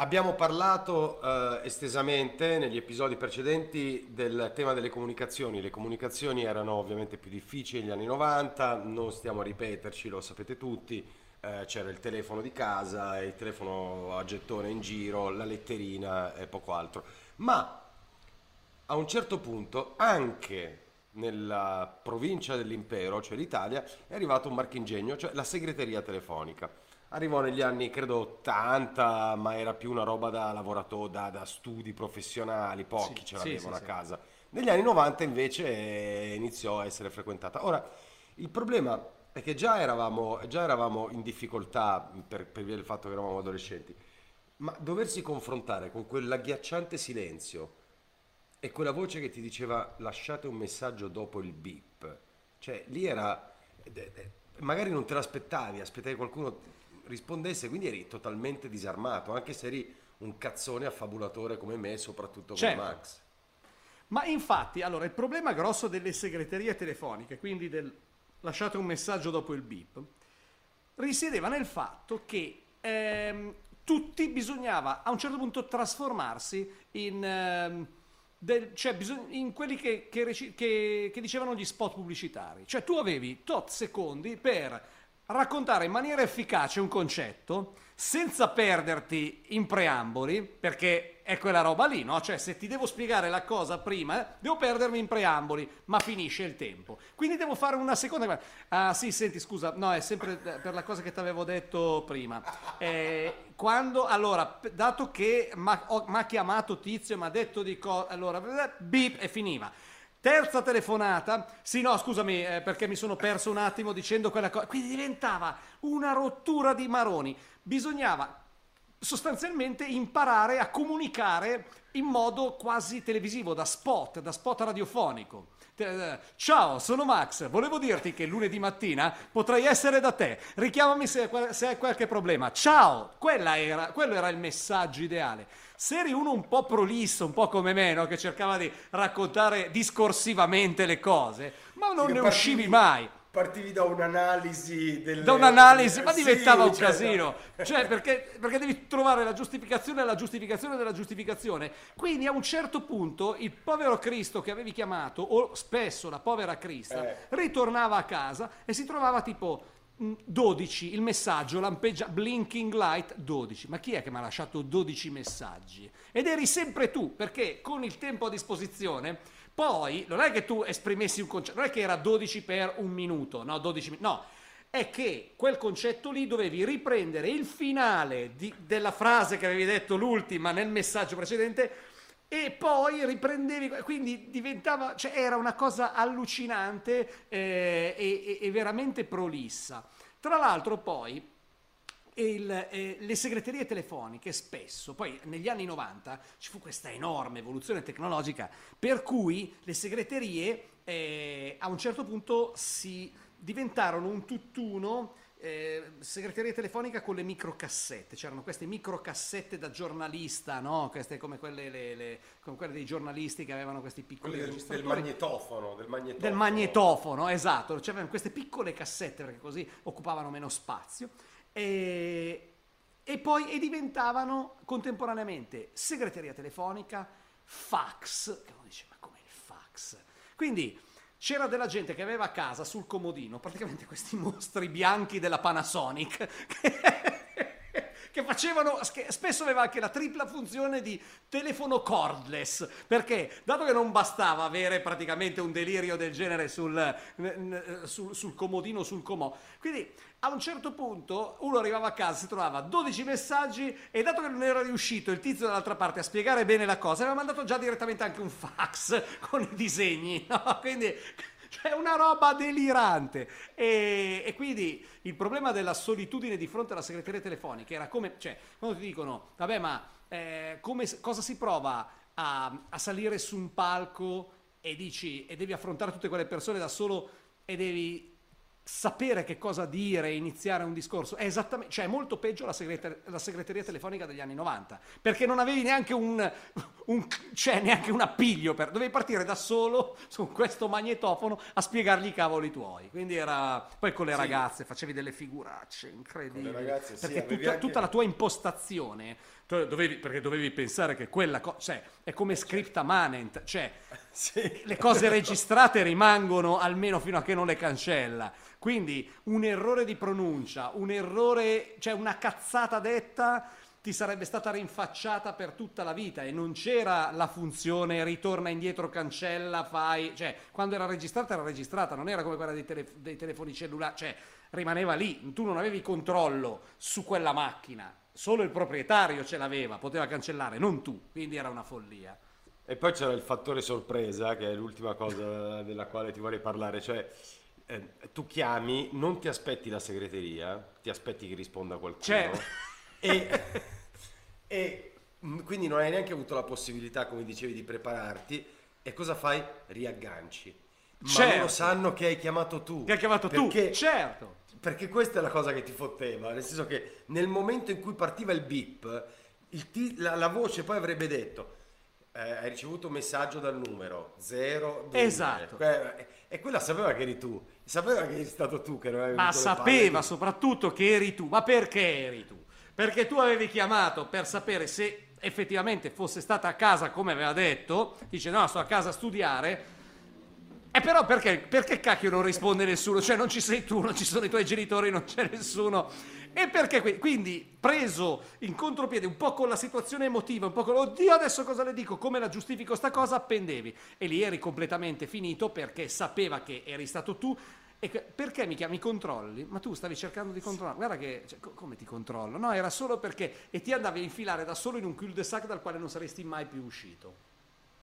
Abbiamo parlato eh, estesamente negli episodi precedenti del tema delle comunicazioni. Le comunicazioni erano ovviamente più difficili negli anni 90, non stiamo a ripeterci, lo sapete tutti. Eh, c'era il telefono di casa, il telefono a gettone in giro, la letterina e poco altro. Ma a un certo punto anche nella provincia dell'impero, cioè l'Italia, è arrivato un marchingegno, cioè la segreteria telefonica arrivò negli anni credo 80, ma era più una roba da lavoratore, da, da studi professionali, pochi Sì, ce l'avevano sì, a sì. casa. Negli anni 90 invece iniziò a essere frequentata. Ora, il problema è che già eravamo, già eravamo in difficoltà per, per via del fatto che eravamo adolescenti, ma doversi confrontare con quell'agghiacciante silenzio e quella voce che ti diceva lasciate un messaggio dopo il beep, cioè lì era, eh, eh, magari non te l'aspettavi, aspettavi qualcuno rispondesse, quindi eri totalmente disarmato, anche se eri un cazzone affabulatore come me, soprattutto Certo. con Max. Ma infatti, allora, il problema grosso delle segreterie telefoniche, quindi del lasciate un messaggio dopo il beep, risiedeva nel fatto che ehm, tutti bisognava a un certo punto trasformarsi in, ehm, del- cioè bisog- in quelli che, che reci- che- che dicevano gli spot pubblicitari. Cioè tu avevi tot secondi per raccontare in maniera efficace un concetto senza perderti in preamboli, perché è quella roba lì, no? Cioè se ti devo spiegare la cosa prima, devo perdermi in preamboli, ma finisce il tempo. Quindi devo fare una seconda... Ah sì, senti, scusa, no, è sempre per la cosa che ti avevo detto prima. Eh, quando, allora, dato che mi ha chiamato Tizio e mi ha detto di cosa... Allora, beep e finiva. Terza telefonata, sì no scusami eh, perché mi sono perso un attimo dicendo quella cosa, quindi diventava una rottura di maroni, bisognava sostanzialmente imparare a comunicare in modo quasi televisivo, da spot, da spot radiofonico. Eh, Ciao, sono Max, volevo dirti che lunedì mattina potrei essere da te, richiamami se, se hai qualche problema. Ciao, era, quello era il messaggio ideale. Se eri uno un po' prolisso, un po' come me, no? che cercava di raccontare discorsivamente le cose, ma non ne partivi- uscivi mai. Partivi da un'analisi del... Da un'analisi, ma Sì, diventava un cioè, casino. Cioè, perché, perché devi trovare la giustificazione della giustificazione della giustificazione. Quindi a un certo punto il povero Cristo che avevi chiamato, o spesso la povera Crista, Eh. ritornava a casa e si trovava tipo 12, il messaggio lampeggia, blinking light 12. Ma chi è che mi ha lasciato 12 messaggi? Ed eri sempre tu, perché con il tempo a disposizione, poi non è che tu esprimessi un concetto, non è che era 12 per un minuto, no, 12 mi- no, è che quel concetto lì dovevi riprendere il finale di- della frase che avevi detto l'ultima nel messaggio precedente e poi riprendevi, quindi diventava, cioè era una cosa allucinante eh, e, e- veramente prolissa. Tra l'altro poi il, eh, le segreterie telefoniche spesso, poi negli anni 90 ci fu questa enorme evoluzione tecnologica per cui le segreterie eh, a un certo punto si diventarono un tutt'uno eh, segreteria telefonica con le microcassette, c'erano queste microcassette da giornalista, no? Queste come quelle, le- le- come quelle dei giornalisti che avevano questi piccoli Quelli del, del magnetofono, del magnetofono. del magnetofono, esatto, c'erano queste piccole cassette perché così occupavano meno spazio e, e poi e diventavano contemporaneamente segreteria telefonica, fax, che uno dice ma come il fax? Quindi c'era della gente che aveva a casa sul comodino praticamente questi mostri bianchi della Panasonic che che facevano, che spesso aveva anche la tripla funzione di telefono cordless, perché dato che non bastava avere praticamente un delirio del genere sul, sul, sul comodino, sul comò, quindi a un certo punto uno arrivava a casa, si trovava 12 messaggi e dato che non era riuscito il tizio dall'altra parte a spiegare bene la cosa, aveva mandato già direttamente anche un fax con i disegni, no? Quindi cioè una roba delirante. E, e quindi il problema della solitudine di fronte alla segreteria telefonica era come, cioè, quando ti dicono, vabbè, ma eh, come, cosa si prova a, a salire su un palco e dici, e devi affrontare tutte quelle persone da solo e devi sapere che cosa dire, iniziare un discorso, è esattamente, cioè è molto peggio la, segreter- la segreteria telefonica degli anni 90, perché non avevi neanche un, un, cioè neanche un appiglio, per, dovevi partire da solo su questo magnetofono a spiegargli i cavoli tuoi, quindi era, poi con le Sì. ragazze facevi delle figuracce incredibili, ragazze, perché tutta, anche- tutta la tua impostazione, dovevi, perché dovevi pensare che quella cosa, cioè è come scripta manent, cioè Sì. le cose registrate rimangono almeno fino a che non le cancella. Quindi un errore di pronuncia, un errore, cioè una cazzata detta ti sarebbe stata rinfacciata per tutta la vita e non c'era la funzione ritorna indietro, cancella, fai, cioè quando era registrata era registrata, non era come quella dei, tele- dei telefoni cellulari, cioè rimaneva lì, tu non avevi controllo su quella macchina, solo il proprietario ce l'aveva, poteva cancellare, non tu, quindi era una follia. E poi c'era il fattore sorpresa, che è l'ultima cosa della quale ti vorrei parlare, cioè eh, tu chiami, non ti aspetti la segreteria, ti aspetti che risponda qualcuno Certo. e, e, mm, quindi non hai neanche avuto la possibilità, come dicevi, di prepararti e cosa fai? Riagganci. Ma Certo. loro sanno che hai chiamato tu. Che hai chiamato perché, tu, certo. Perché questa è la cosa che ti fotteva, nel senso che nel momento in cui partiva il beep, il ti- la, la voce poi avrebbe detto eh, hai ricevuto un messaggio dal numero 0 Esatto. e quella sapeva che eri tu, sapeva che eri stato tu che non avevi Ma sapeva soprattutto che eri tu. Ma perché eri tu? Perché tu avevi chiamato per sapere se effettivamente fosse stata a casa come aveva detto. Dice no, sto a casa a studiare. E però perché, perché cacchio non risponde nessuno? Cioè non ci sei tu, non ci sono i tuoi genitori, non c'è nessuno. E perché qui- quindi preso in contropiede un po' con la situazione emotiva, un po' con oddio adesso cosa le dico, come la giustifico sta cosa, appendevi. E lì eri completamente finito perché sapeva che eri stato tu. E perché mi chiami controlli? Ma tu stavi cercando di controllare. Guarda che cioè, co- come ti controllo? No, era solo perché e ti andavi a infilare da solo in un cul-de-sac dal quale non saresti mai più uscito.